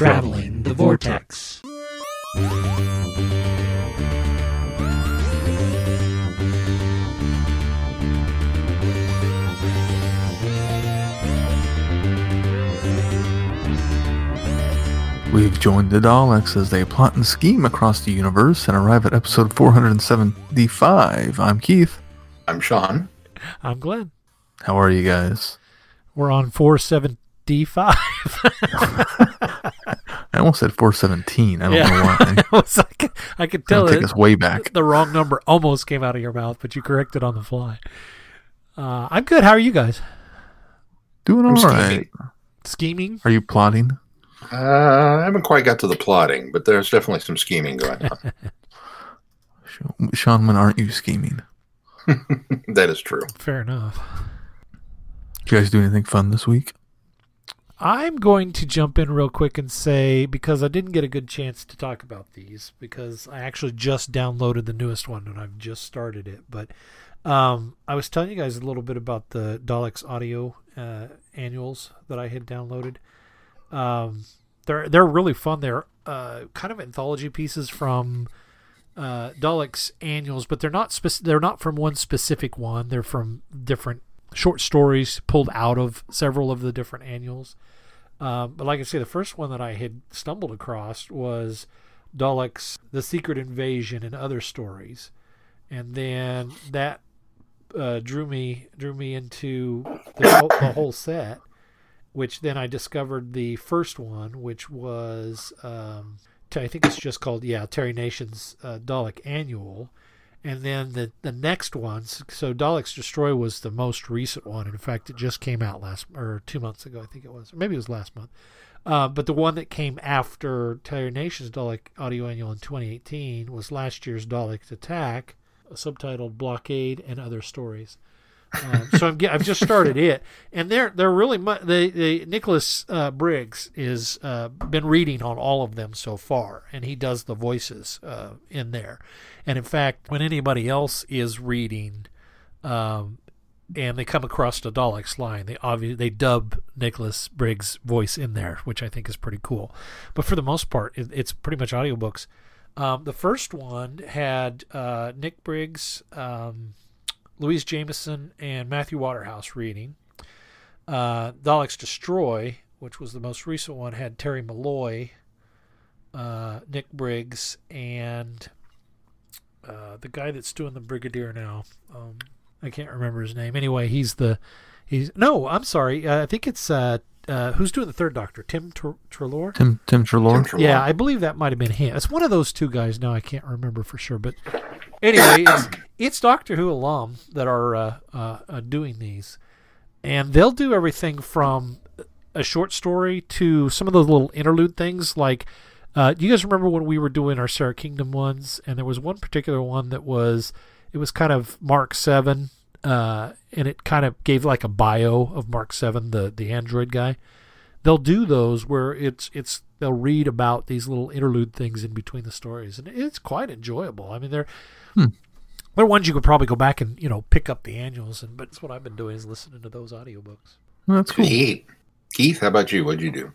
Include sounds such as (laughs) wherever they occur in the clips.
Traveling the Vortex. We've joined the Daleks as they plot and scheme across the universe and arrive at episode 475. I'm Keith. I'm Sean. I'm Glenn. How are you guys? We're on 475. (laughs) (laughs) I almost said 417. I don't know why. (laughs) I, was like, I could tell It'll take us way back. the wrong number almost came out of your mouth, but you corrected on the fly. Uh, I'm good. How are you guys? Doing all I'm right. scheming. Scheming? Are you plotting? Uh, I haven't quite got to the plotting, but there's definitely some scheming going on. (laughs) Sean, when aren't you scheming? (laughs) that is true. Fair enough. Did you guys do anything fun this week? I'm going to jump in real quick and say because I didn't get a good chance to talk about these because I actually just downloaded the newest one and I've just started it. But um, I was telling you guys a little bit about the Daleks audio uh, annuals that I had downloaded. Um, they're they're really fun. They're uh, kind of anthology pieces from uh, Daleks annuals, but they're not spec- they're not from one specific one. They're from different short stories pulled out of several of the different annuals. Um, but like I say, the first one that I had stumbled across was Daleks: The Secret Invasion and Other Stories, and then that uh, drew me drew me into the whole, the whole set. Which then I discovered the first one, which was um, I think it's just called yeah Terry Nation's uh, Dalek Annual, and then the the next ones. So Daleks Destroy was the most recent one. In fact, it just came out last or two months ago, I think it was, or maybe it was last month. Uh, but the one that came after Terry Nation's Dalek Audio Annual in 2018 was last year's Dalek Attack, subtitled Blockade and Other Stories. Um, so I'm I've just started it, and they're they're really mu- the the Nicholas uh, Briggs is uh, been reading on all of them so far, and he does the voices uh, in there. And in fact, when anybody else is reading, um, and they come across the Daleks line, they obviously they dub Nicholas Briggs' voice in there, which I think is pretty cool. But for the most part, it, it's pretty much audiobooks. Um, the first one had uh, Nick Briggs. Um, Louise Jameson and Matthew Waterhouse reading. Uh, Daleks Destroy, which was the most recent one, had Terry Malloy, uh, Nick Briggs, and uh, the guy that's doing the Brigadier now. Um, I can't remember his name. Anyway, he's the he's no. I'm sorry. Uh, I think it's uh, uh, who's doing the third Doctor? Tim Tre- Treloar. Tim Tim Treloar? Tim Treloar. Yeah, I believe that might have been him. It's one of those two guys. Now I can't remember for sure, but anyway, it's, it's Doctor Who alum that are uh, uh, uh, doing these, and they'll do everything from a short story to some of those little interlude things. Like, uh, do you guys remember when we were doing our Sara Kingdom ones? And there was one particular one that was it was kind of Mark Seven, uh, and it kind of gave like a bio of Mark Seven, the the android guy they'll do those where it's it's they'll read about these little interlude things in between the stories and it's quite enjoyable i mean they're Hmm. they're ones you could probably go back and you know pick up the annuals and but it's what i've been doing is listening to those audiobooks Well, that's cool. Keith, Keith, how about you? What'd you do?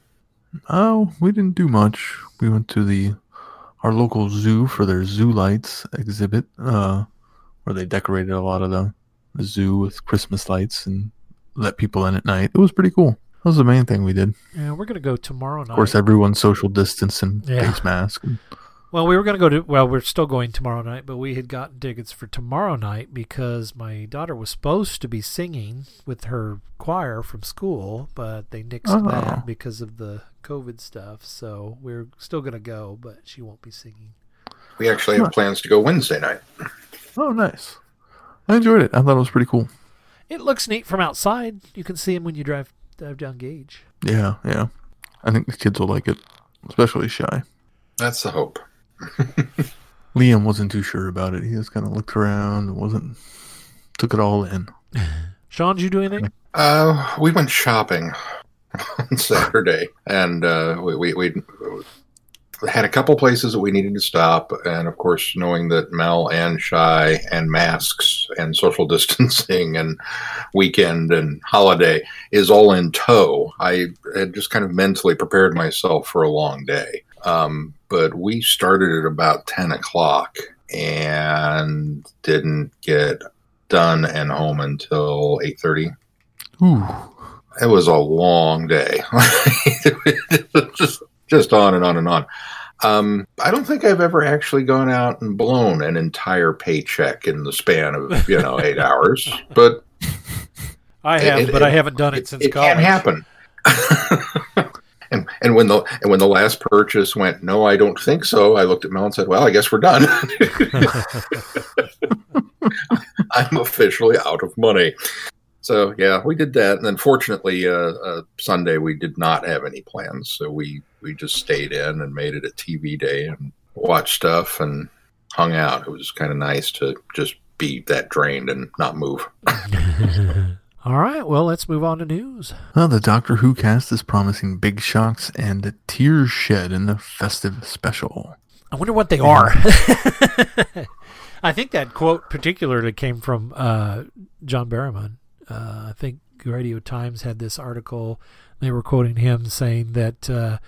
Oh, we didn't do much. We went to the our local zoo for their zoo lights exhibit, uh, where they decorated a lot of the, the zoo with Christmas lights and let people in at night. It was pretty cool. That was the main thing we did. yeah we're going to go tomorrow night Of course, everyone's social distance and Yeah. face mask. And, well we were going to go to well we're still going tomorrow night but we had gotten tickets for tomorrow night because my daughter was supposed to be singing with her choir from school but they nixed Oh. that because of the covid stuff so we're still going to go but she won't be singing We actually have plans to go Wednesday night. oh, nice. I enjoyed it. I thought it was pretty cool. It looks neat from outside. You can see them when you drive drive down Gauge. Yeah, yeah. I think the kids will like it, especially Shy. That's the hope. (laughs) Liam wasn't too sure about it. He just kind of looked around and wasn't took it all in. (laughs) Sean, did you do anything? Uh, we went shopping (laughs) on Saturday, and uh, we, we we had a couple places that we needed to stop, and of course, knowing that Mel and Shy and masks and social (laughs) distancing and weekend and holiday is all in tow, I had just kind of mentally prepared myself for a long day. Um, but we started at about ten o'clock and didn't get done and home until eight thirty. Ooh. It was a long day. (laughs) just on and on and on. Um, I don't think I've ever actually gone out and blown an entire paycheck in the span of you know eight (laughs) hours, but I have, It- but it- I haven't done it, since it college. can happen. (laughs) and and when the and when the last purchase went, no, I don't think so. I looked at Mel and said, "Well, I guess we're done. (laughs) I'm officially out of money." So yeah, we did that, and then fortunately, uh, uh, Sunday we did not have any plans, so we we just stayed in and made it a TV day and watched stuff and hung out. It was kind of nice to just be that drained and not move. (laughs) All right, well, let's move on to news. Well, the Doctor Who cast is promising big shocks and tears shed in the festive special. I wonder what they are. (laughs) I think that quote particularly came from uh, John Barrowman. Uh, I think Radio Times had this article. They were quoting him saying that uh,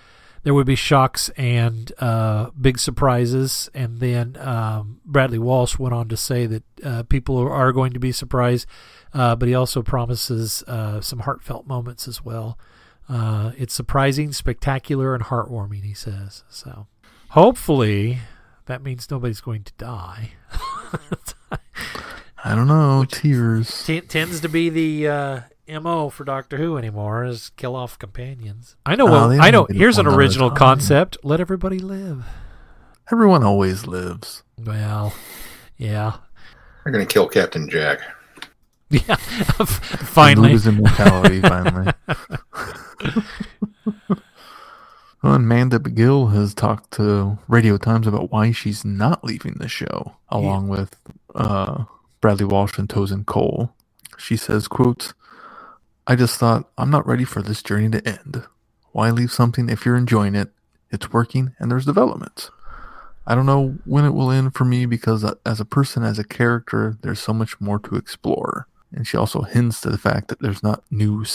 there would be shocks and uh, big surprises. And then um, Bradley Walsh went on to say that uh, people are, going to be surprised, uh, but he also promises uh, some heartfelt moments as well. It's surprising, spectacular, and heartwarming, he says. So hopefully that means nobody's going to die. (laughs) (laughs) I don't know, tears. T- tends to be the uh, mo for Doctor Who anymore is kill off companions. I know. Oh, well, they I know. Here's an one at a original concept: let everybody live. Everyone always lives. Well, yeah, They're going to kill Captain Jack. (laughs) yeah. (laughs) Finally, lose immortality. (laughs) finally. well, Mandip Gill has talked to Radio Times about why she's not leaving the show, along with uh, Bradley Walsh and Tosin Cole. She says, "quote I just thought I'm not ready for this journey to end. Why leave something if you're enjoying it? It's working and there's development." I don't know when it will end for me because uh, as a person, as a character, there's so much more to explore. And she also hints to the fact that there's not new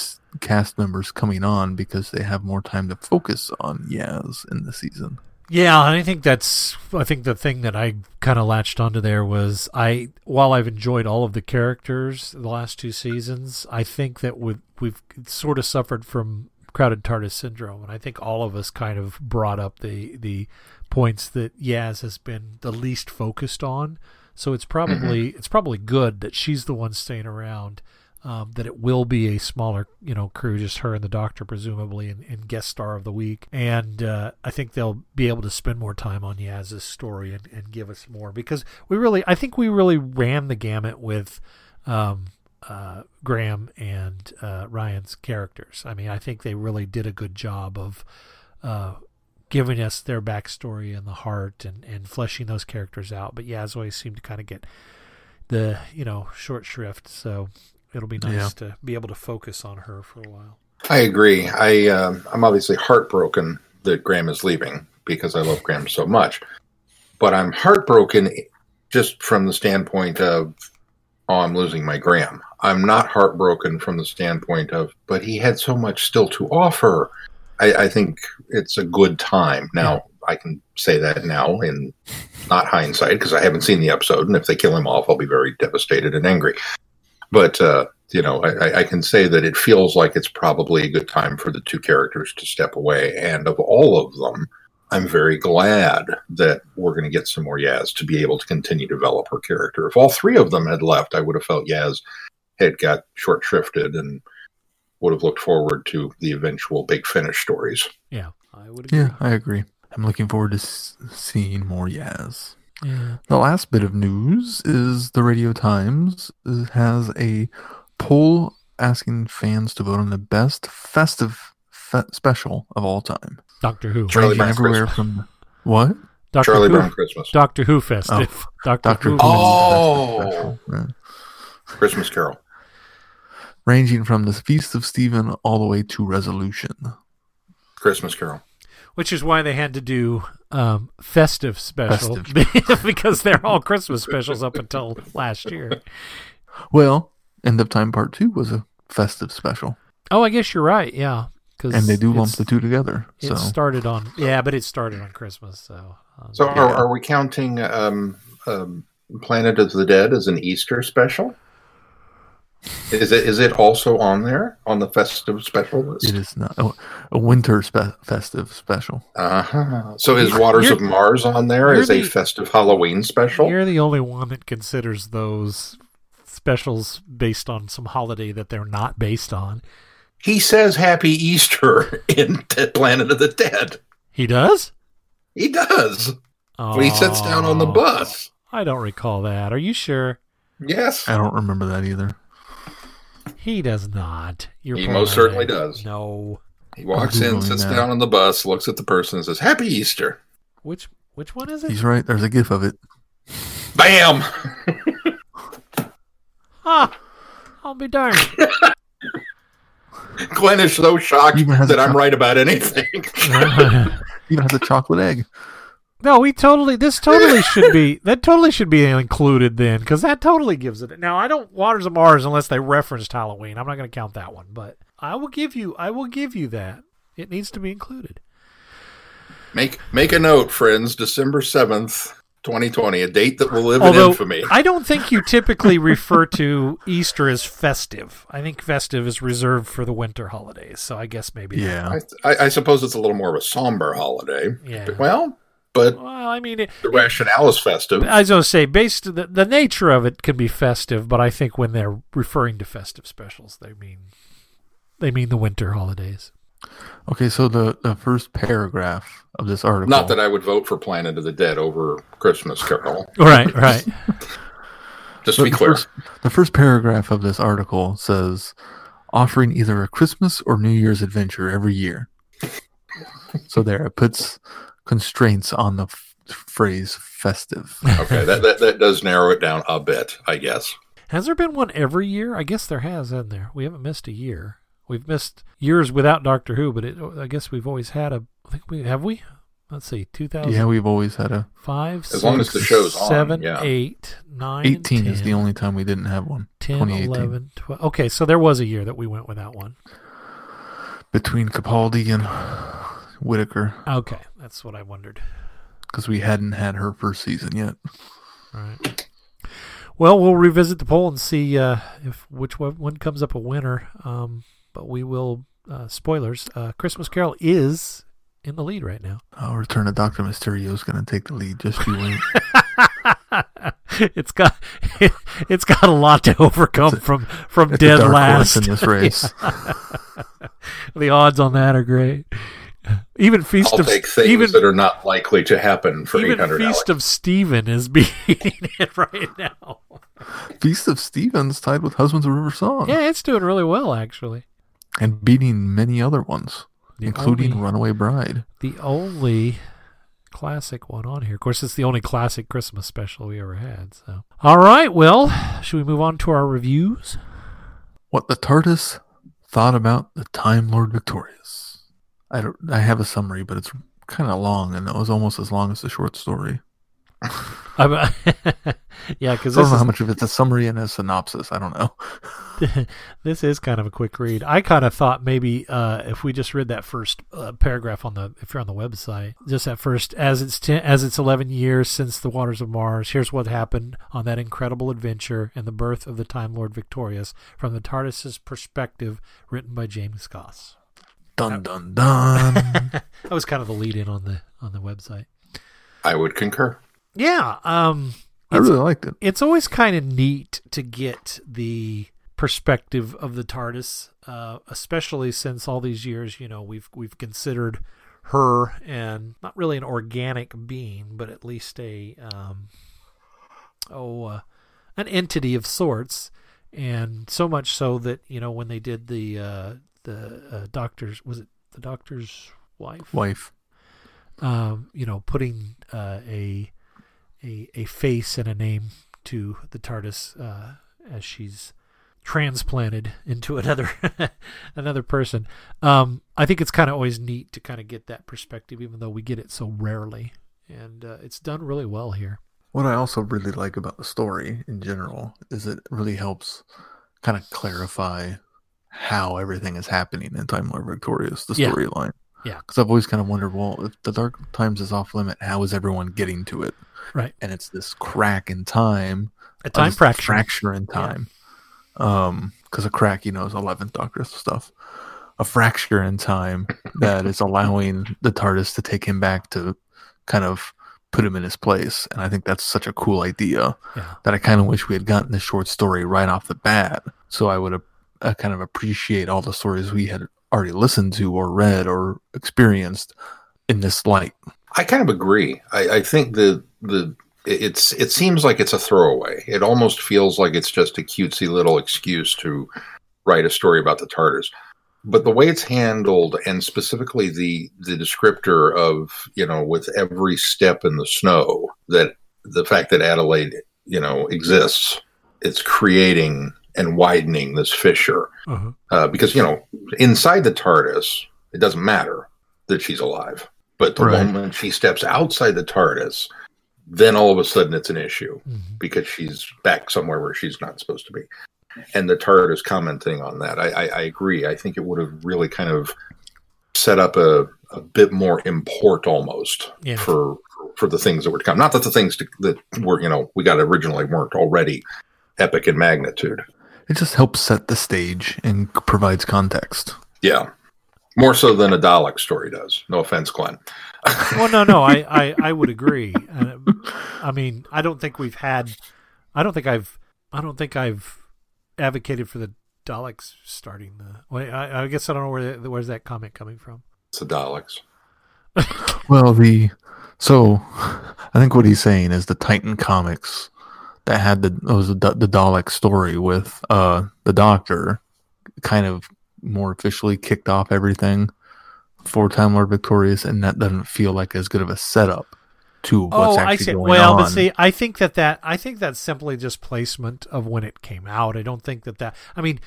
cast members coming on because they have more time to focus on Yaz in the season. Yeah, and I think that's I think the thing that I kind of latched onto there was I while I've enjoyed all of the characters the last two seasons, I think that we've we've sort of suffered from crowded TARDIS syndrome, and I think all of us kind of brought up the the points that Yaz has been the least focused on. So it's mm-hmm. probably it's probably good that she's the one staying around. Um, that it will be a smaller, you know, crew, just her and the doctor, presumably, and, and guest star of the week. And uh, I think they'll be able to spend more time on Yaz's story and, and give us more because we really, I think we really ran the gamut with um, uh, Graham and uh, Ryan's characters. I mean, I think they really did a good job of uh, giving us their backstory and the heart and, and fleshing those characters out. But Yaz always seemed to kind of get the, you know, short shrift. So it'll be nice Yeah. to be able to focus on her for a while. I agree. I um, I'm obviously heartbroken that Graham is leaving because I love Graham so much, but I'm heartbroken just from the standpoint of oh, I'm losing my Graham. I'm not heartbroken from the standpoint of, but he had so much still to offer. I, I think it's a good time now. I can say that now in not hindsight because I haven't seen the episode, and if they kill him off, I'll be very devastated and angry. But uh, you know, I, I- I can say that it feels like it's probably a good time for the two characters to step away. And of all of them, I'm very glad that we're going to get some more Yaz to be able to continue to develop her character. If all three of them had left, I would have felt Yaz had got short shrifted and would have looked forward to the eventual big finish stories. Yeah, I would agree. Yeah, I agree. I'm looking forward to s- seeing more Yaz. Yeah. The last bit of news is the Radio Times has a poll asking fans to vote on the best festive fe- special of all time. Doctor Who. Charlie Ranging Brown everywhere Christmas. from what? Doctor Charlie Who. Brown Christmas, Doctor Who festive. Oh. Doctor, Doctor Who. Who. Oh. Yeah. Christmas Carol. Ranging from the Feast of Steven all the way to Resolution. Christmas Carol. Which is why they had to do um, festive special (laughs) because they're all Christmas specials up until last year. Well, End of Time Part Two was a festive special, Oh, I guess you're right. Yeah, because and they do lump the two together. It So started on yeah, but it started on Christmas. So, um, So Yeah. are, are we counting um, um, Planet of the Dead as an Easter special? Is it is it also on there on the festive special list? it is not oh, a winter spe- festive special. Uh-huh. So is Waters You're- of Mars on there you're as a festive Halloween special? you're the only one that considers those specials based on some holiday that they're not based on. He says Happy Easter (laughs) in Dead Planet of the Dead. He does. He does. When he sits down on the Oh, bus. I don't recall that. Are you sure? Yes. I don't remember that either. He does not. You're He most certainly leg. does. No. He walks in, Googling sits that. down on the bus, looks at the person, and says, Happy Easter. Which which one is it? He's right. There's a gif of it. Bam! (laughs) Ah, I'll be darned. (laughs) Glenn is so shocked Even has that a I'm right about anything. (laughs) Even has a chocolate egg. No, we totally. This totally should be. That totally should be included then, because that totally gives it. Now, I don't Waters of Mars unless they referenced Halloween. I'm not going to count that one, but I will give you. I will give you that. It needs to be included. make make a note, friends. December seventh, twenty twenty, a date that will live Although in infamy. I don't think you typically refer to Easter as festive. I think festive is reserved for the winter holidays. So I guess maybe. Yeah. I, I, I suppose it's a little more of a somber holiday. Yeah. But- well, but Well, I mean, it, the rationale is festive. I was going to say, based the the nature of it can be festive, but I think when they're referring to festive specials, they mean they mean the winter holidays. Okay, so the, the first paragraph of this article. Not that I would vote for Planet of the Dead over Christmas Carol. (laughs) Right, right. (laughs) Just to be the clear. First, the first paragraph of this article says offering either a Christmas or New Year's adventure every year. so there, it puts constraints on the f- phrase festive. (laughs) Okay, that, that that does narrow it down a bit, I guess. has there been one every year? I guess there has, hasn't there? We haven't missed a year. We've missed years without Doctor Who, but it, I guess we've always had a. I think we have we. Let's see, two thousand yeah, we've always had a. five, As long as the six, show's on, seven, yeah. eight, nine, and 18 is the only time we didn't have one. 10, 11, 12. Okay, so there was a year that we went without one. Between Capaldi and Whittaker, Okay, that's what I wondered. because we hadn't had her first season yet. All right. Well, we'll revisit the poll and see uh, if which one, one comes up a winner. Um, but we will. Uh, spoilers: uh, Christmas Carol is in the lead right now. Oh, Return of Doctor Mysterio is going to take the lead. Just you wait. (laughs) it's got (laughs) it's got a lot to overcome from from a dead dark last. horse in this race. (laughs) the odds on that are great. Even Feast I'll of take things even that are not likely to happen for even hundred dollars. Feast of Steven is (laughs) beating it right now. Feast of Steven's tied with Husbands of River Song. Yeah, it's doing really well actually. And beating many other ones, The including only- Runaway Bride. the only classic one on here. Of course, it's the only classic Christmas special we ever had. So, all right. Well, should we move on to our reviews? What the TARDIS thought about the Time Lord Victorious. I don't. I have a summary, but it's kind of long, and it was almost as long as the short story. (laughs) (laughs) Yeah, because I don't know is how much of it's a summary and a synopsis. I don't know. (laughs) this is kind of a quick read. I kind of thought maybe uh, if we just read that first uh, paragraph on the if you're on the website, just at first as it's ten, as it's 11 years since the waters of Mars. Here's what happened on that incredible adventure and the birth of the Time Lord Victorious from the TARDIS's perspective, written by James Goss. Dun dun dun. (laughs) that was kind of the lead in on the on the website. I would concur. Yeah, um, I really liked it. it's always kind of neat to get the perspective of the TARDIS, uh, especially since all these years, you know, we've we've considered her and not really an organic being, but at least a um, oh uh, an entity of sorts, and so much so that you know when they did the uh, the uh, doctor's was it the doctor's wife Wife. um, you know, putting uh, a a a face and a name to the TARDIS uh, as she's transplanted into another (laughs) another person. Um, I think it's kind of always neat to kind of get that perspective, even though we get it so rarely, and uh, it's done really well here. What I also really like about the story in general is it really helps kind of clarify how everything is happening in Time Lord Victorious, the Yeah. storyline. Yeah. Because I've always kind of wondered, well, if the Dark Times is off limit, how is everyone getting to it? Right. And it's this crack in time, A time fracture. fracture in time. Um, because a crack, you know, is eleventh Doctor stuff. A fracture in time that is allowing the TARDIS to take him back to kind of put him in his place, and I think that's such a cool idea Yeah. that I kind of wish we had gotten this short story right off the bat, so I would uh, kind of appreciate all the stories we had already listened to or read or experienced in this light. I kind of agree. I, I think the the it's it seems like it's a throwaway. It almost feels like it's just a cutesy little excuse to write a story about the TARDIS. But the way it's handled, and specifically the the descriptor of you know with every step in the snow, that the fact that Adelaide you know exists, it's creating and widening this fissure Uh-huh. uh, because you know inside the TARDIS, it doesn't matter that she's alive, but the Right. moment she steps outside the TARDIS, then all of a sudden it's an issue Mhm. because she's back somewhere where she's not supposed to be. And the TARDIS commenting on that, I, I, I agree. I think it would have really kind of set up a, a bit more import almost Yeah. for for the things that were to come. Not that the things to, that were you know we got originally weren't already epic in magnitude. It just helps set the stage and provides context. Yeah. More so than a Dalek story does. No offense, Glenn. (laughs) well, no, no, I, I, I would agree. Uh, I mean, I don't think we've had, I don't think I've, I don't think I've advocated for the Daleks starting the. Well, I, I guess I don't know where the, where's that comment coming from. It's the Daleks. Well, the so I think what he's saying is the Titan comics that had the it was the, the Dalek story with uh the Doctor kind of more officially kicked off everything for Time Lord Victorious, and that doesn't feel like as good of a setup to what's oh, actually I see. going Well, on. but see, I think that that I think that's simply just placement of when it came out. I don't think that that. I mean,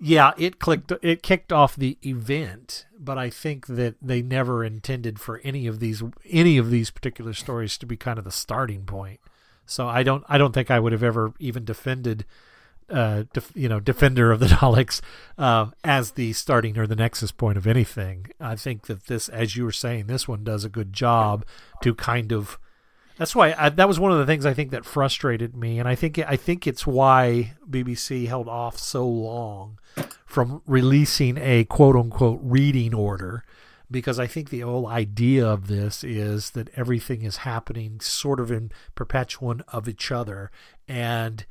yeah, it clicked, it kicked off the event, but I think that they never intended for any of these any of these particular stories to be kind of the starting point. So I don't I don't think I would have ever even defended. Uh, def, you know, defender of the (laughs) Daleks uh, as the starting or the nexus point of anything. I think that this, as you were saying, this one does a good job to kind of that's why I, that was one of the things I think that frustrated me, and I think I think it's why BBC held off so long from releasing a quote unquote reading order, because I think the whole idea of this is that everything is happening sort of in perpetuum of each other, and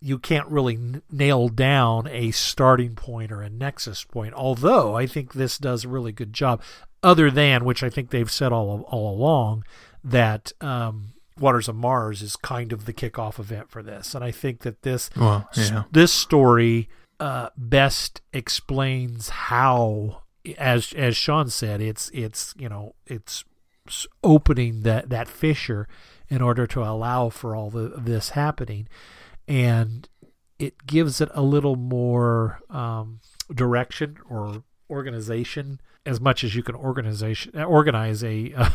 you can't really n- nail down a starting point or a nexus point. Although I think this does a really good job, other than which I think they've said all all along that um, Waters of Mars is kind of the kickoff event for this, and I think that this well, s- this story uh, best explains how, as as Sean said, it's it's you know it's opening that that fissure in order to allow for all the, this happening, and it gives it a little more um, direction or organization as much as you can organization organize a (laughs) uh,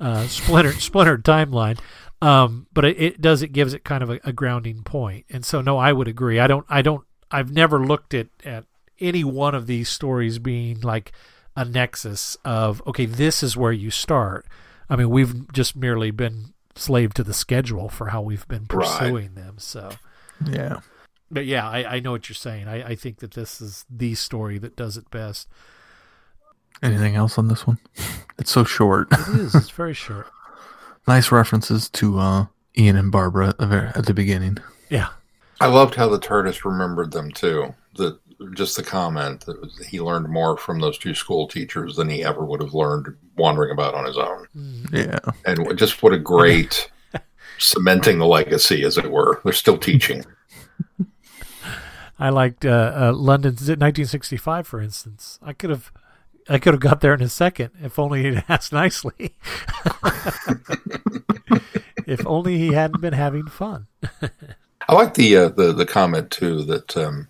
uh, splintered splintered timeline. Um, but it, it does it gives it kind of a, a grounding point. And so no, I would agree. I don't I don't I've never looked at at any one of these stories being like a nexus of okay, this is where you start. I mean, we've just merely been slave to the schedule for how we've been Right. pursuing them. So yeah. but yeah, I, I know what you're saying. I, I think that this is the story that does it best. Anything else on this one? (laughs) It's so short. It is. It's very short. (laughs) nice references to uh, Ian and Barbara at the, at the beginning. Yeah. I loved how the TARDIS remembered them too. The just the comment that was- he learned more from those two school teachers than he ever would have learned wandering about on his own. Yeah. And just what a great (laughs) cementing the legacy, as it were. They're still teaching. (laughs) I liked uh, uh, London's 1965, for instance. I could have, I could have got there in a second if only he'd (laughs) asked nicely. if only he hadn't been having fun. I like the uh, the the comment too that um,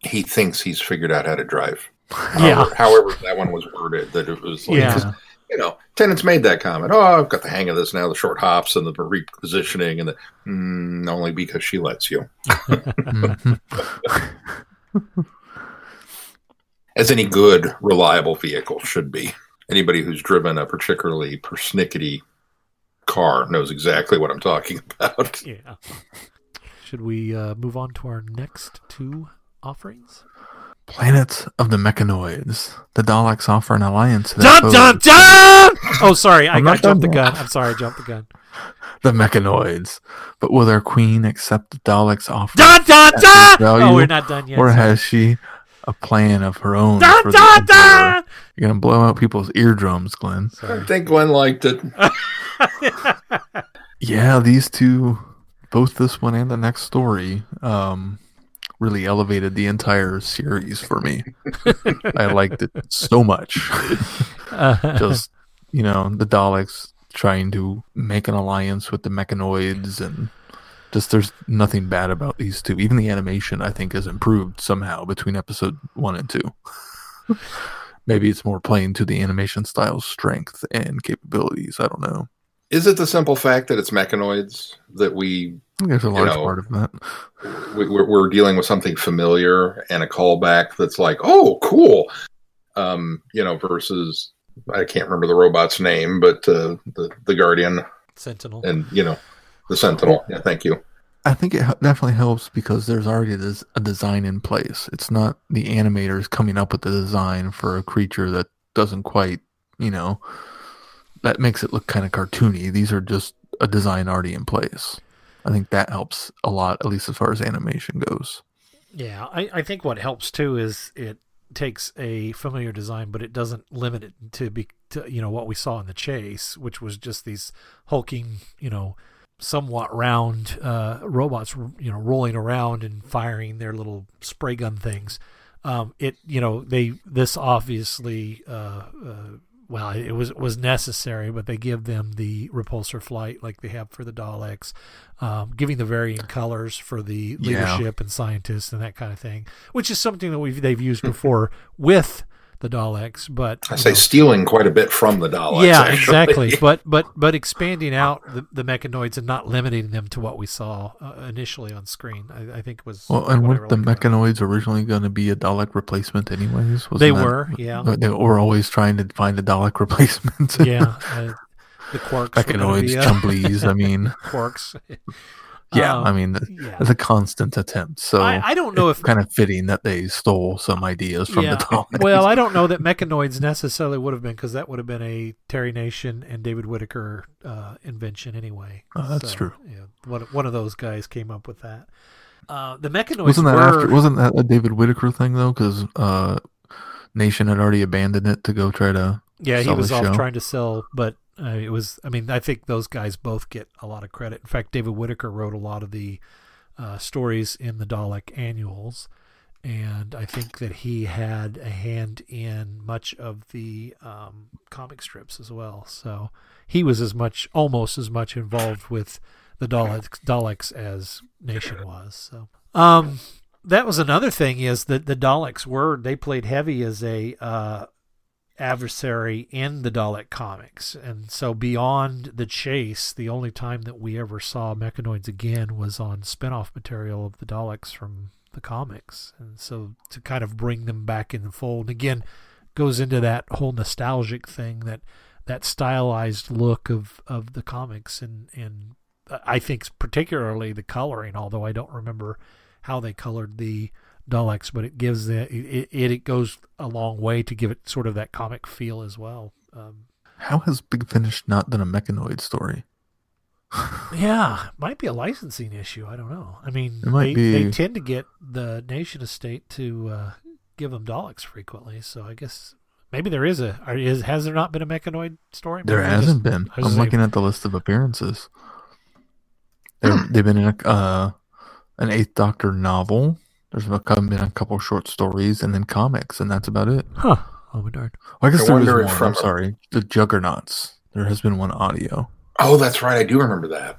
he thinks he's figured out how to drive. (laughs) Yeah. However, however that one was worded, that it was like, Yeah. you know, Tennant's made that comment. Oh, I've got the hang of this now, the short hops and the repositioning, and the mm, only because she lets you. (laughs) As any good, reliable vehicle should be. Anybody who's driven a particularly persnickety car knows exactly what I'm talking (laughs) about. Yeah. Should we uh, move on to our next two offerings? Planets of the Mechanoids. The Daleks offer an alliance. that Dun foes dun dun! Oh, sorry, I, I'm I not jumped the done gun. I'm sorry, I jumped the gun. The Mechanoids. But will their queen accept the Daleks' offer? Dun dun dun! value, Oh, we're not done yet. or sorry. has she a plan of her own Dun for the dun Emperor? dun! You're gonna blow out people's eardrums, Glenn. I think Glenn liked it. (laughs) Yeah, these two, both this one and the next story, um, really elevated the entire series for me. I liked it so much. (laughs) Just you know, the Daleks trying to make an alliance with the Mechanoids, and just there's nothing bad about these two. Even the animation, I think, has improved somehow between episode one and two. (laughs) Maybe it's more playing to the animation style's strength and capabilities. I don't know. Is it the simple fact that it's mechanoids that we, I there's a large know, part of that. we we're, we're dealing with something familiar and a callback that's like, oh, cool. Um, you know, versus I can't remember the robot's name, but uh, the the Guardian Sentinel. and you know the Sentinel. Yeah, thank you. I think it definitely helps because there's already this, a design in place. It's not the animators coming up with the design for a creature that doesn't quite, you know, that makes it look kind of cartoony. These are just a design already in place. I think that helps a lot, at least as far as animation goes. Yeah, I, I think what helps too is it takes a familiar design, but it doesn't limit it to be to, you know what we saw in the chase, which was just these hulking, you know, somewhat round uh, robots, you know, rolling around and firing their little spray gun things. Um, it you know they this obviously uh, uh, well it was was necessary, but they give them the repulsor flight like they have for the Daleks, um, giving the varying colors for the Yeah. leadership and scientists and that kind of thing, which is something that we've they've used before (laughs) with the Daleks. But I say know, stealing quite a bit from the Daleks. yeah, actually. exactly. But but but expanding out the, the mechanoids and not limiting them to what we saw uh, initially on screen, I, I think was Well, and weren't the really liked. mechanoids originally going to be a Dalek replacement, anyways? Wasn't They that- were, yeah, They were always trying to find a Dalek (laughs) replacement. yeah. Uh, the quarks, were gonna Mechanoids, be, uh, chumblies. I mean, (laughs) quarks. Yeah, Um, I mean, th- yeah. a constant attempt. So I, I don't know if kind of fitting that they stole some ideas from yeah. the Daleks. (laughs) Well, I don't know that mechanoids necessarily would have been because that would have been a Terry Nation and David Whitaker uh, invention anyway. Oh, that's true. Yeah, one one of those guys came up with that. Uh, the mechanoids wasn't that were, after? Wasn't that a David Whitaker thing though? Because uh, Nation had already abandoned it to go try to. Yeah, he was off show. trying to sell, but uh, it was. I mean, I think those guys both get a lot of credit. In fact, David Whitaker wrote a lot of the uh, stories in the Dalek annuals, and I think that he had a hand in much of the um, comic strips as well. So he was as much, almost as much involved with the Daleks, Daleks as Nation was. So. Um, that was another thing is that the Daleks were they played heavy as a uh, adversary in the Dalek comics. And so beyond the chase, the only time that we ever saw mechanoids again was on spin-off material of the Daleks from the comics. And so to kind of bring them back in the fold again goes into that whole nostalgic thing that that stylized look of, of the comics and, and I think particularly the coloring, although I don't remember how they colored the Daleks, but it gives the it, it it goes a long way to give it sort of that comic feel as well. Um, How has Big Finish not done a mechanoid story? (laughs) yeah, might be a licensing issue. I don't know. I mean, It might they, they tend to get the Nation Estate to uh, give them Daleks frequently, so I guess maybe there is a is has there not been a mechanoid story? There Maybe I hasn't just- been. I'm saying- looking at the list of appearances. They're, they've been in a, uh, an Eighth Doctor novel. There's a, couple- been a couple short stories and then comics, and that's about it. Huh. Oh my darn. Well, I guess I there was wonder one. if from- I'm sorry. The Juggernauts. There has been one audio. Oh, that's right. I do remember that.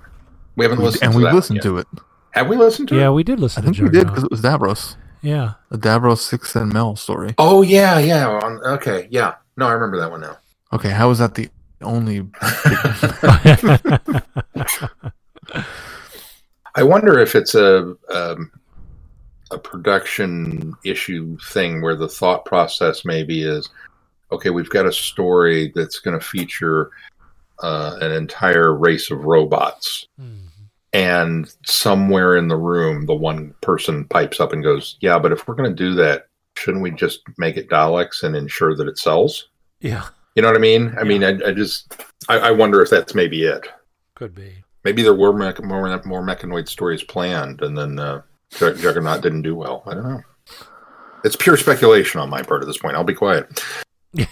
We haven't We- listened and to we listened yet. to it. Have we listened to Yeah, it? Yeah, we did listen I think to we did because it was Davros. Yeah. The Davros Six and Mel story. Oh yeah, yeah. On, okay, yeah. No, I remember that one now. Okay, how is that the only? (laughs) (laughs) I wonder if it's a um, a production issue thing where the thought process maybe is, okay, we've got a story that's going to feature uh, an entire race of robots, Hmm. and somewhere in the room, the one person pipes up and goes, "Yeah, but if we're going to do that, shouldn't we just make it Daleks and ensure that it sells?" yeah. You know what I mean? I mean, I, I just I, I wonder if that's maybe it. Could be. Maybe there were mech- more more mechanoid stories planned, and then uh, Juggernaut didn't do well. I don't know. It's pure speculation on my part at this point. I'll be quiet. (laughs)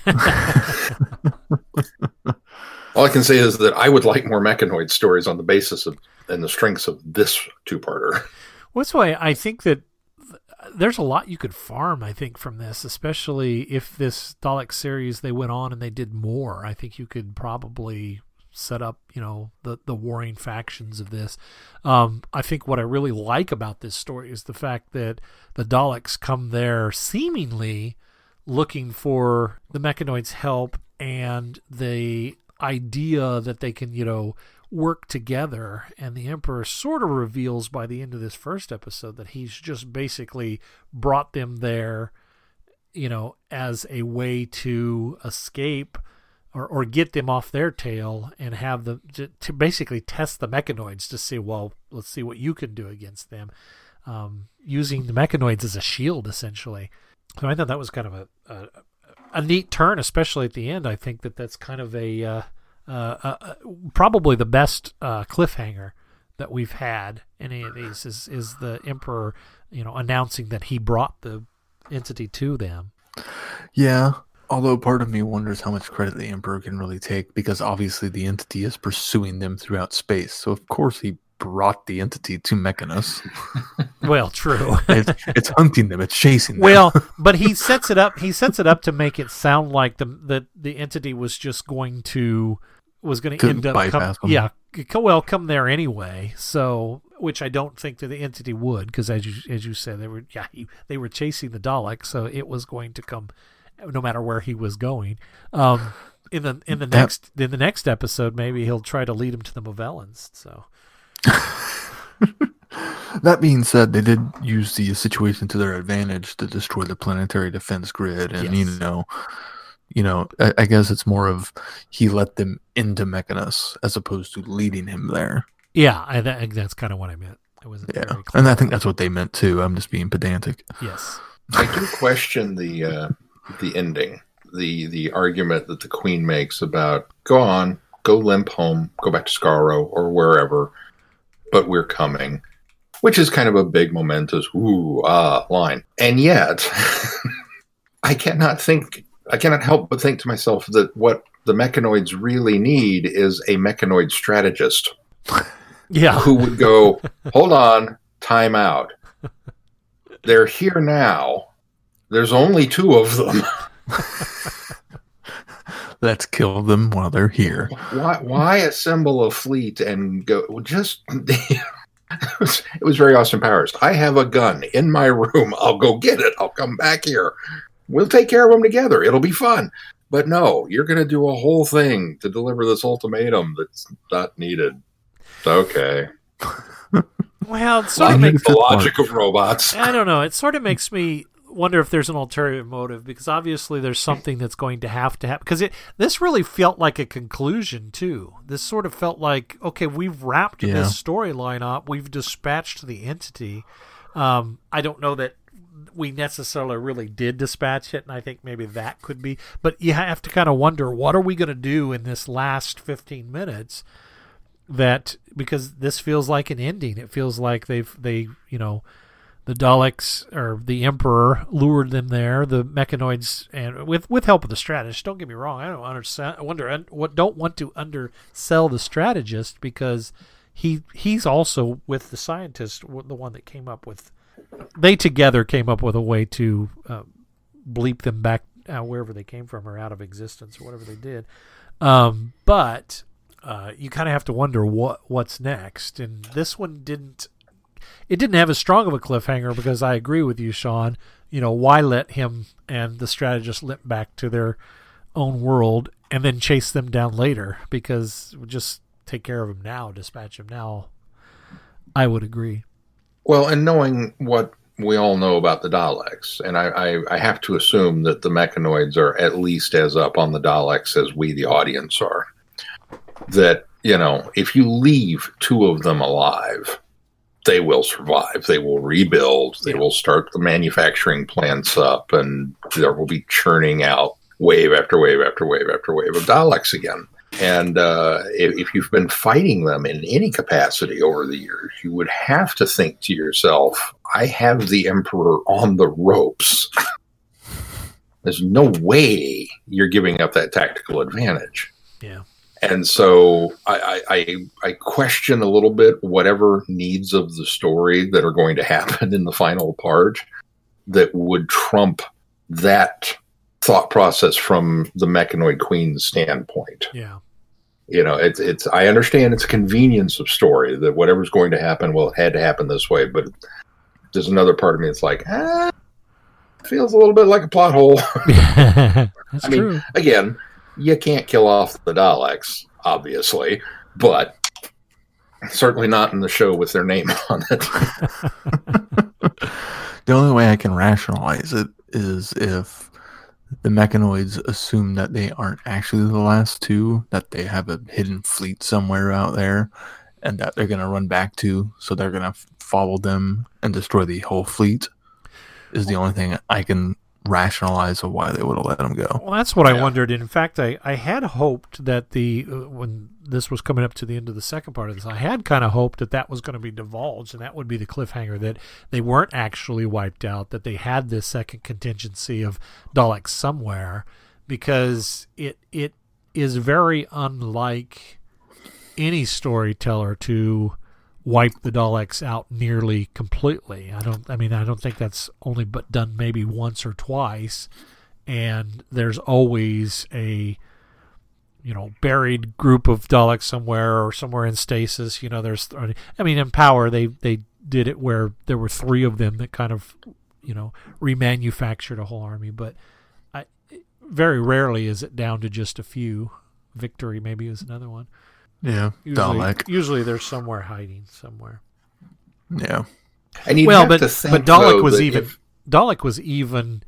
All I can say is that I would like more mechanoid stories on the basis of and the strengths of this two-parter. That's why I think that there's a lot you could farm. I think from this, especially if this Dalek series they went on and they did more. I think you could probably set up, you know, the the warring factions of this. Um, I think what I really like about this story is the fact that the Daleks come there seemingly looking for the mechanoids' help and the idea that they can, you know, work together. And the Emperor sort of reveals by the end of this first episode that he's just basically brought them there, you know, as a way to escape or, or get them off their tail and have them to, basically test the mechanoids to see, well, let's see what you can do against them. Um, using the mechanoids as a shield, essentially. So I thought that was kind of a, a a neat turn, especially at the end. I think that that's kind of a uh, uh, uh, probably the best uh, cliffhanger that we've had any of these is is the emperor, you know, announcing that he brought the entity to them. Yeah. Although part of me wonders how much credit the Emperor can really take, because obviously the entity is pursuing them throughout space. So of course he brought the entity to Mechanus. (laughs) Well, true. (laughs) it's, it's hunting them. It's chasing them. well, (laughs) but he sets it up. He sets it up to make it sound like the the the entity was just going to was going to end up come, yeah well come there anyway. So which I don't think that the entity would because as you as you said they were yeah he, they were chasing the Dalek so it was going to come no matter where he was going. Um, in the in the That- next in the next episode maybe he'll try to lead him to the Movellans. So (laughs) That being said, they did use the situation to their advantage to destroy the planetary defense grid, and you know, you know, I, I guess it's more of he let them into Mechanus as opposed to leading him there. yeah, I, that, that's kind of what I meant. It wasn't Yeah, and I think that's what they meant too. I'm just being pedantic. yes. I do question the uh, the ending, the the argument that the Queen makes about go on, go limp home, go back to Skaro or wherever, but we're coming, which is kind of a big momentous ooh ah line, and yet (laughs) I cannot think, I cannot help but think to myself that what the mechanoids really need is a mechanoid strategist (laughs) Yeah. who would go, hold on, time out. They're here now. There's only two of them. (laughs) Let's kill them while they're here. Why, why assemble a fleet and go? Just it was, (laughs) it was very Austin Powers. I have a gun in my room. I'll go get it. I'll come back here. We'll take care of them together. It'll be fun. But no, you're going to do a whole thing to deliver this ultimatum that's not needed. Okay. Well, it sort of makes the logic of robots. I don't know. It sort of makes me wonder if there's an ulterior motive because obviously there's something that's going to have to happen because it this really felt like a conclusion too. This sort of felt like okay, we've wrapped Yeah. this storyline up. We've dispatched the entity. Um, I don't know that we necessarily really did dispatch it, and I think maybe that could be. But you have to kind of wonder what are we going to do in this last 15 minutes that because this feels like an ending. It feels like they've they you know the Daleks or the Emperor lured them there. The mechanoids and with with help of the strategist. Don't get me wrong. I don't understand. I wonder what don't want to undersell the strategist because he he's also with the scientist, the one that came up with. They together came up with a way to uh, bleep them back uh, wherever they came from or out of existence or whatever they did. Um, but uh, you kind of have to wonder what what's next. And this one didn't. It didn't have as strong of a cliffhanger because I agree with you, Sean. You know, why let him and the strategist limp back to their own world and then chase them down later? Because just take care of him now, dispatch him now. I would agree. Well, and knowing what we all know about the Daleks, and I, I, I, have to assume that the mechanoids are at least as up on the Daleks as we, the audience, are. That, you know, if you leave two of them alive, they will survive. They will rebuild. They yeah. will start the manufacturing plants up, and there will be churning out wave after wave after wave after wave of Daleks again. And uh, if, if, you've been fighting them in any capacity over the years, you would have to think to yourself, I have the Emperor on the ropes. (laughs) There's no way you're giving up that tactical advantage. Yeah. And so I, I, I question a little bit whatever needs of the story that are going to happen in the final part that would trump that thought process from the mechanoid queen's standpoint. Yeah you know it's it's i understand it's a convenience of story that whatever's going to happen well it had to happen this way but there's another part of me that's like ah, feels a little bit like a plot hole (laughs) i mean true. again you can't kill off the daleks obviously but certainly not in the show with their name (laughs) on it (laughs) the only way i can rationalize it is if the mechanoids assume that they aren't actually the last two, that they have a hidden fleet somewhere out there, and that they're going to run back to, so they're going to follow them and destroy the whole fleet. Is the only thing I can rationalize of why they would have let them go. Well, that's what yeah. I wondered. In fact, I, I had hoped that the uh, when this was coming up to the end of the second part of this, I had kind of hoped that that was going to be divulged, and that would be the cliffhanger that they weren't actually wiped out, that they had this second contingency of Daleks somewhere, because it it is very unlike any storyteller to wipe the Daleks out nearly completely. I don't. I mean, I don't think that's only but done maybe once or twice, and there's always a you know buried group of Daleks somewhere or somewhere in stasis. You know, there's. I mean, in Power they they did it where there were three of them that kind of you know remanufactured a whole army, but I very rarely is it down to just a few. Victory maybe is another one. Yeah, usually, Dalek. Usually they're somewhere hiding somewhere. Yeah. And well, but but Dalek was even if... Dalek was even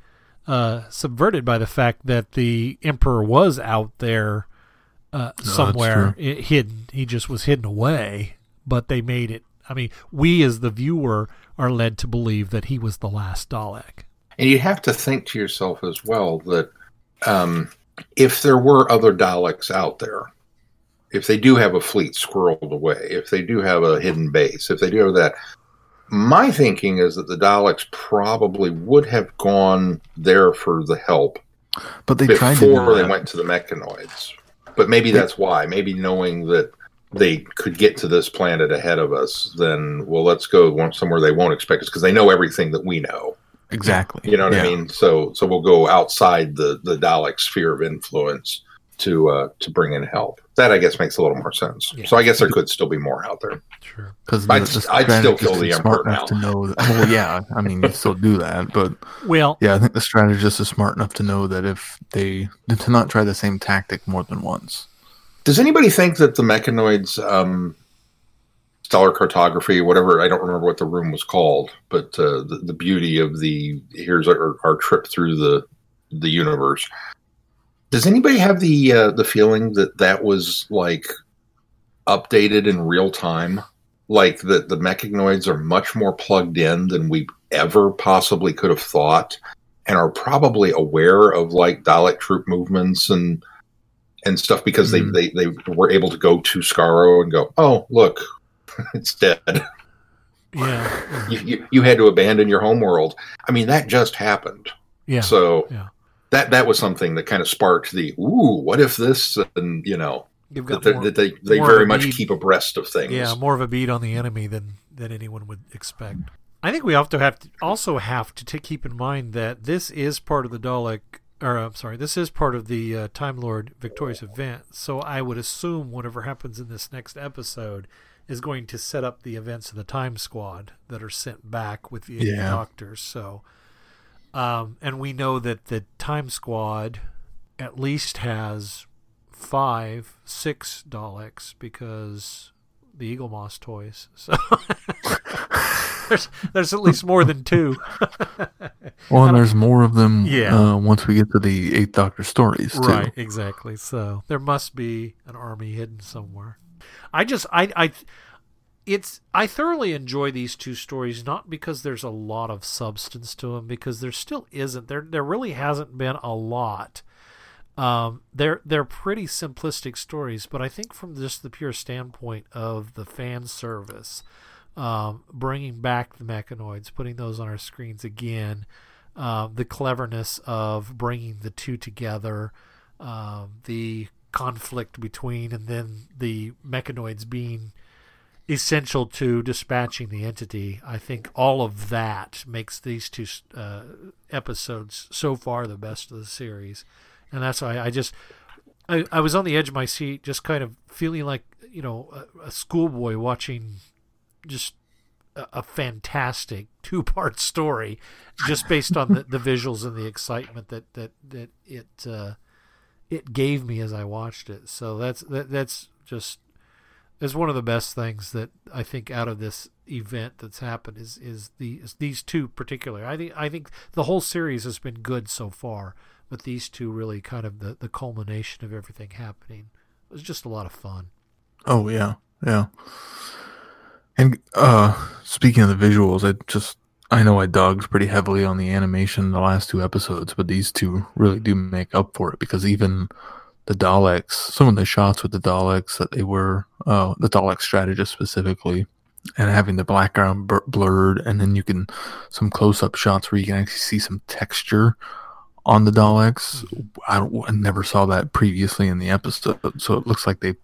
uh, subverted by the fact that the Emperor was out there uh, no, somewhere hidden. He just was hidden away, but they made it. I mean, we as the viewer are led to believe that he was the last Dalek. And you have to think to yourself as well that um, if there were other Daleks out there, if they do have a fleet squirreled away, if they do have a hidden base, if they do have that, my thinking is that the Daleks probably would have gone there for the help. But they before tried to they went to the mechanoids. But maybe they, that's why. Maybe knowing that they could get to this planet ahead of us, then well, let's go somewhere they won't expect us because they know everything that we know. Exactly. You know what yeah. I mean? So so we'll go outside the the Dalek sphere of influence to uh, to bring in help. That I guess makes a little more sense. Yeah. So I guess there could still be more out there. Sure. Because I'd, I'd still kill the emperor now. To know that, well, yeah, I mean, you still do that, but well, yeah, I think the strategist is smart enough to know that if they to not try the same tactic more than once. Does anybody think that the mechanoids, um, stellar cartography, whatever I don't remember what the room was called, but uh, the, the beauty of the here's our, our trip through the the universe does anybody have the uh, the feeling that that was like updated in real time? Like that the mechanoids are much more plugged in than we ever possibly could have thought, and are probably aware of like Dalek troop movements and and stuff because mm. they, they they were able to go to Skaro and go, oh look, (laughs) it's dead. Yeah, you, you, you had to abandon your homeworld. I mean that just happened. Yeah. So yeah that that was something that kind of sparked the ooh, what if this and you know that, more, that, they they very much bead, keep abreast of things. Yeah, more of a bead on the enemy than than anyone would expect. I think we to have to also have to take, keep in mind that this is part of the Dalek or I'm sorry, this is part of the uh, Time Lord Victorious event. So I would assume whatever happens in this next episode is going to set up the events of the Time Squad that are sent back with the Yeah. Doctors. So, um, and we know that the Time Squad at least has five, six Daleks because the Eaglemoss toys. So (laughs) there's there's at least more than two. (laughs) Well, and there's more of them. Yeah. Uh, once we get to the Eighth Doctor stories, too. Right, exactly. So there must be an army hidden somewhere. I just I I it's I thoroughly enjoy these two stories not because there's a lot of substance to them because there still isn't there there really hasn't been a lot. Um, they're they're pretty simplistic stories, but I think from just the pure standpoint of the fan service, um, bringing back the mechanoids, putting those on our screens again, uh, the cleverness of bringing the two together, um, the conflict between, and then the mechanoids being essential to dispatching the entity. I think all of that makes these two uh, episodes so far the best of the series, and that's why I just I, I was on the edge of my seat, just kind of feeling like you know a, a schoolboy watching just a, a fantastic (laughs) two part story, just based on the, the visuals and the excitement that that that it uh, it gave me as I watched it. So that's that, that's just is one of the best things that I think out of this event that's happened is is the is these two particularly. I think I think the whole series has been good so far, but these two really kind of the, the culmination of everything happening. It was just a lot of fun. Oh yeah, yeah. And uh speaking of the visuals, I just I know I dogged pretty heavily on the animation the last two episodes, but these two really do make up for it because even the Daleks, some of the shots with the Daleks that they were, uh, the Dalek strategist specifically, and having the background bur- blurred, and then you can some close-up shots where you can actually see some texture on the Daleks. I, I never saw that previously in the episode, so it looks like they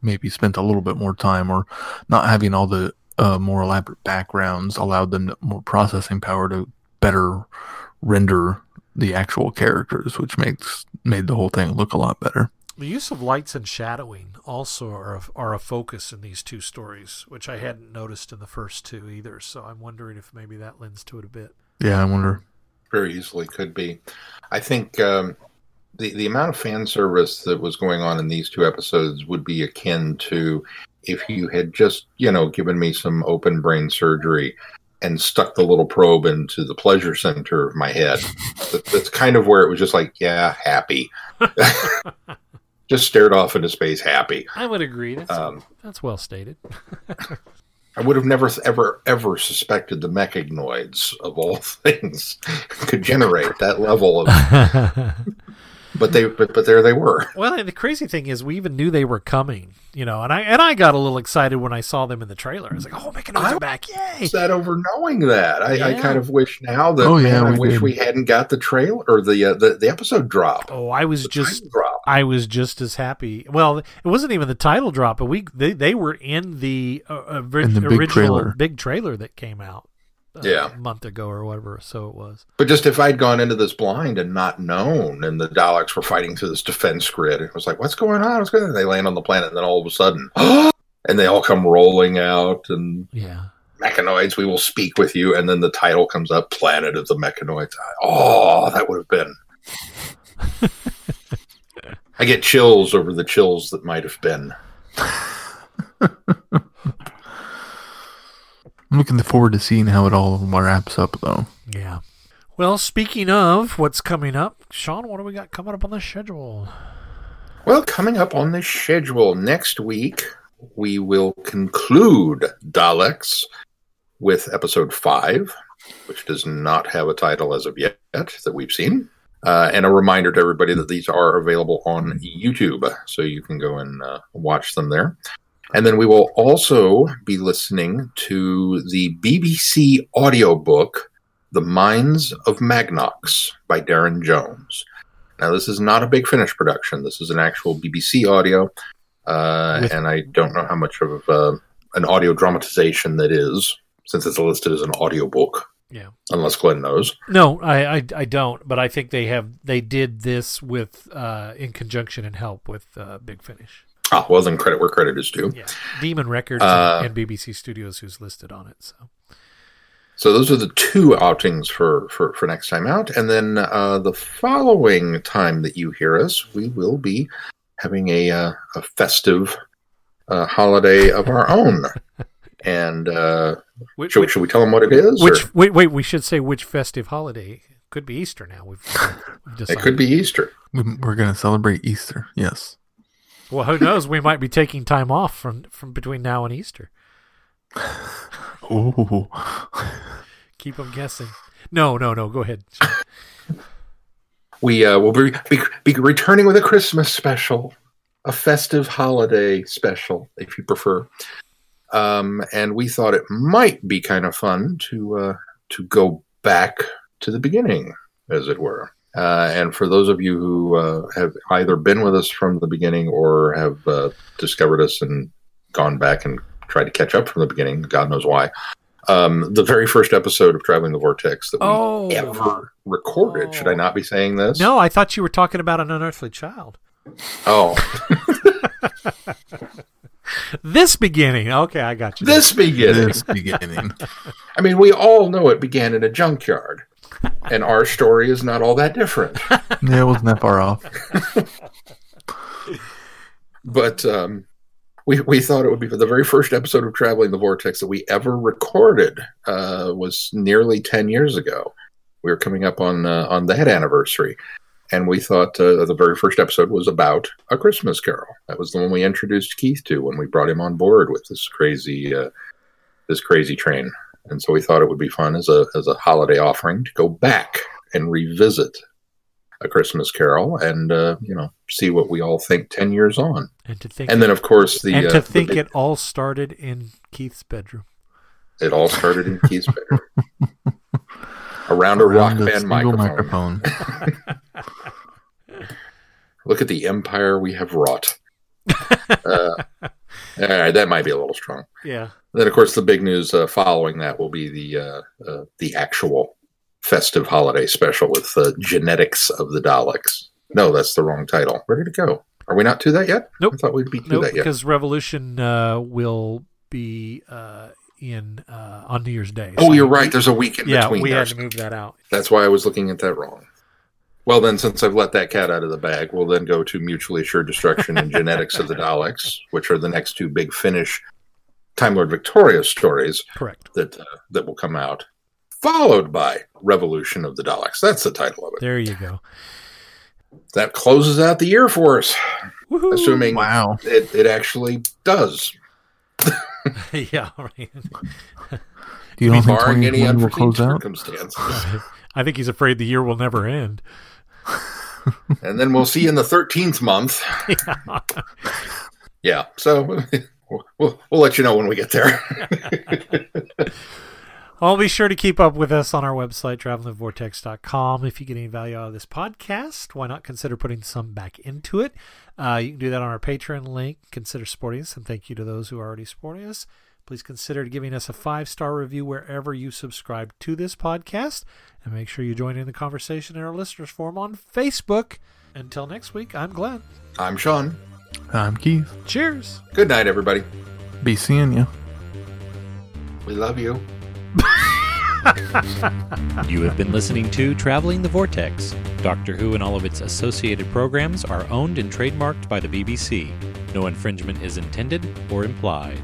maybe spent a little bit more time, or not having all the uh, more elaborate backgrounds allowed them more processing power to better render the actual characters, which makes made the whole thing look a lot better. The use of lights and shadowing also are a, are a focus in these two stories, which I hadn't noticed in the first two either. So I'm wondering if maybe that lends to it a bit. Yeah, I wonder. Very easily could be. I think um, the the amount of fan service that was going on in these two episodes would be akin to if you had just you know given me some open brain surgery and stuck the little probe into the pleasure center of my head. That's kind of where it was just like, yeah, happy. (laughs) just stared off into space, happy. I would agree. That's, Um, that's well stated. (laughs) I would have never, ever, ever suspected the mechanoids of all (laughs) things could generate that level of. But they, but, but there they were. well, and the crazy thing is, we even knew they were coming, you know, and I and I got a little excited when I saw them in the trailer. I was like, "Oh, Mechanoids I are back! Yay!" That over knowing that, I, I kind of wish now that Oh, yeah, man, I we wish did. we hadn't got the trailer or the uh, the, the episode drop. Oh, I was The just drop. I was just as happy. Well, it wasn't even the title drop, but we they, they were in the uh, uh, In the big original trailer. big trailer that came out Uh, yeah. a month ago or whatever. So it was. But just if I'd gone into this blind and not known, and the Daleks were fighting through this defense grid, it was like, what's going on? What's going on? And they land on the planet, and then all of a sudden, (gasps) and they all come rolling out, and Yeah. mechanoids, we will speak with you. And then the title comes up, Planet of the Mechanoids. Oh, that would have been. (laughs) I get chills over the chills that might have been. (laughs) I'm looking forward to seeing how it all wraps up, though. Yeah. Well, speaking of what's coming up, Sean, what do we got coming up on the schedule? Well, coming up on the schedule next week, we will conclude Daleks with episode five, which does not have a title as of yet that we've seen. Uh, and a reminder to everybody that these are available on YouTube, so you can go and uh, watch them there. And then we will also be listening to the BBC audiobook, The Minds of Magnox by Darren Jones. Now, this is not a big finish production. This is an actual BBC audio, uh, With- and I don't know how much of uh, an audio dramatization that is, since it's listed as an audiobook. Yeah. unless Glenn knows. No, I, I I don't, but I think they have they did this with uh in conjunction and help with uh Big Finish. Ah, well, then credit where credit is due. Yeah. Demon Records Uh, and, and BBC Studios who's listed on it. So So those are the two outings for for, for next time out, and then uh, the following time that you hear us, we will be having a uh, a festive uh, holiday of our own. (laughs) And uh, which should, we- should we tell them what it is? or- which wait wait we should say which festive holiday could be Easter now. We've, we've (laughs) it could be Easter. We're going to celebrate Easter. Yes. Well, who knows? We might be taking time off from from between now and Easter. (laughs) Oh. Keep them guessing. No, no, no. Go ahead. We uh, will be, be be returning with a Christmas special, a festive holiday special, if you prefer. Um, and we thought it might be kind of fun to uh, to go back to the beginning, as it were. Uh, and for those of you who uh, have either been with us from the beginning or have uh, discovered us and gone back and tried to catch up from the beginning, God knows why. Um, the very first episode of Traveling the Vortex that we Oh. ever recorded. Should I not be saying this? No, I thought you were talking about an unearthly child. Oh, (laughs) This beginning. Okay, I got you. this beginning. This beginning. (laughs) I mean, we all know it began in a junkyard, (laughs) and our story is not all that different. (laughs) yeah, it wasn't that far off. (laughs) But um, we we thought it would be for the very first episode of Traveling the Vortex that we ever recorded uh, was nearly ten years ago. We were coming up on uh, on that anniversary, and we thought uh, the very first episode was about a Christmas Carol. That was the one we introduced Keith to when we brought him on board with this crazy uh, this crazy train. And so we thought it would be fun as a as a holiday offering to go back and revisit a Christmas Carol and uh, you know see what we all think ten years on. and to think, And then of course the and uh, to the think big- it all started in Keith's bedroom. it all started in Keith's bedroom (laughs) around a rock Around a band single microphone. (laughs) Look at the empire we have wrought. (laughs) uh, all right, that might be a little strong. Yeah. Then, of course, the big news uh, following that will be the uh, uh, the actual festive holiday special with uh, genetics of the Daleks. No, that's the wrong title. Where did it go? Are we not to that yet? Nope. I thought we'd be to Nope, that yet. because Revolution uh, will be uh, in uh, on New Year's Day. Oh, you're right. There's a week in Yeah, between. we there. had to move that out. That's why I was looking at that wrong. Well, then, since I've let that cat out of the bag, we'll then go to Mutually Assured Destruction and Genetics of the Daleks, which are the next two big Finish Time Lord Victorious stories Correct. that uh, that will come out, followed by Revolution of the Daleks. That's the title of it. There you go. That closes out the year for us, Woohoo! assuming Wow. it, it actually does. (laughs) yeah, right. Do you don't think barring any will unforeseen close out? circumstances. (laughs) I think he's afraid the year will never end. And then we'll see you in the 13th month. (laughs) Yeah, so we'll, we'll, we'll let you know when we get there. (laughs) Well, be sure to keep up with us on our website, travelingvortex.com. If you get any value out of this podcast, why not consider putting some back into it? Uh, you can do that on our Patreon link. Consider supporting us, and thank you to those who are already supporting us. Please consider giving us a five star review wherever you subscribe to this podcast. And make sure you join in the conversation in our listeners forum on Facebook. Until next week, I'm Glenn. I'm Sean. I'm Keith. Cheers. Good night, everybody. Be seeing you. We love you. (laughs) You have been listening to Traveling the Vortex. Doctor Who and all of its associated programs are owned and trademarked by the BBC. No infringement is intended or implied.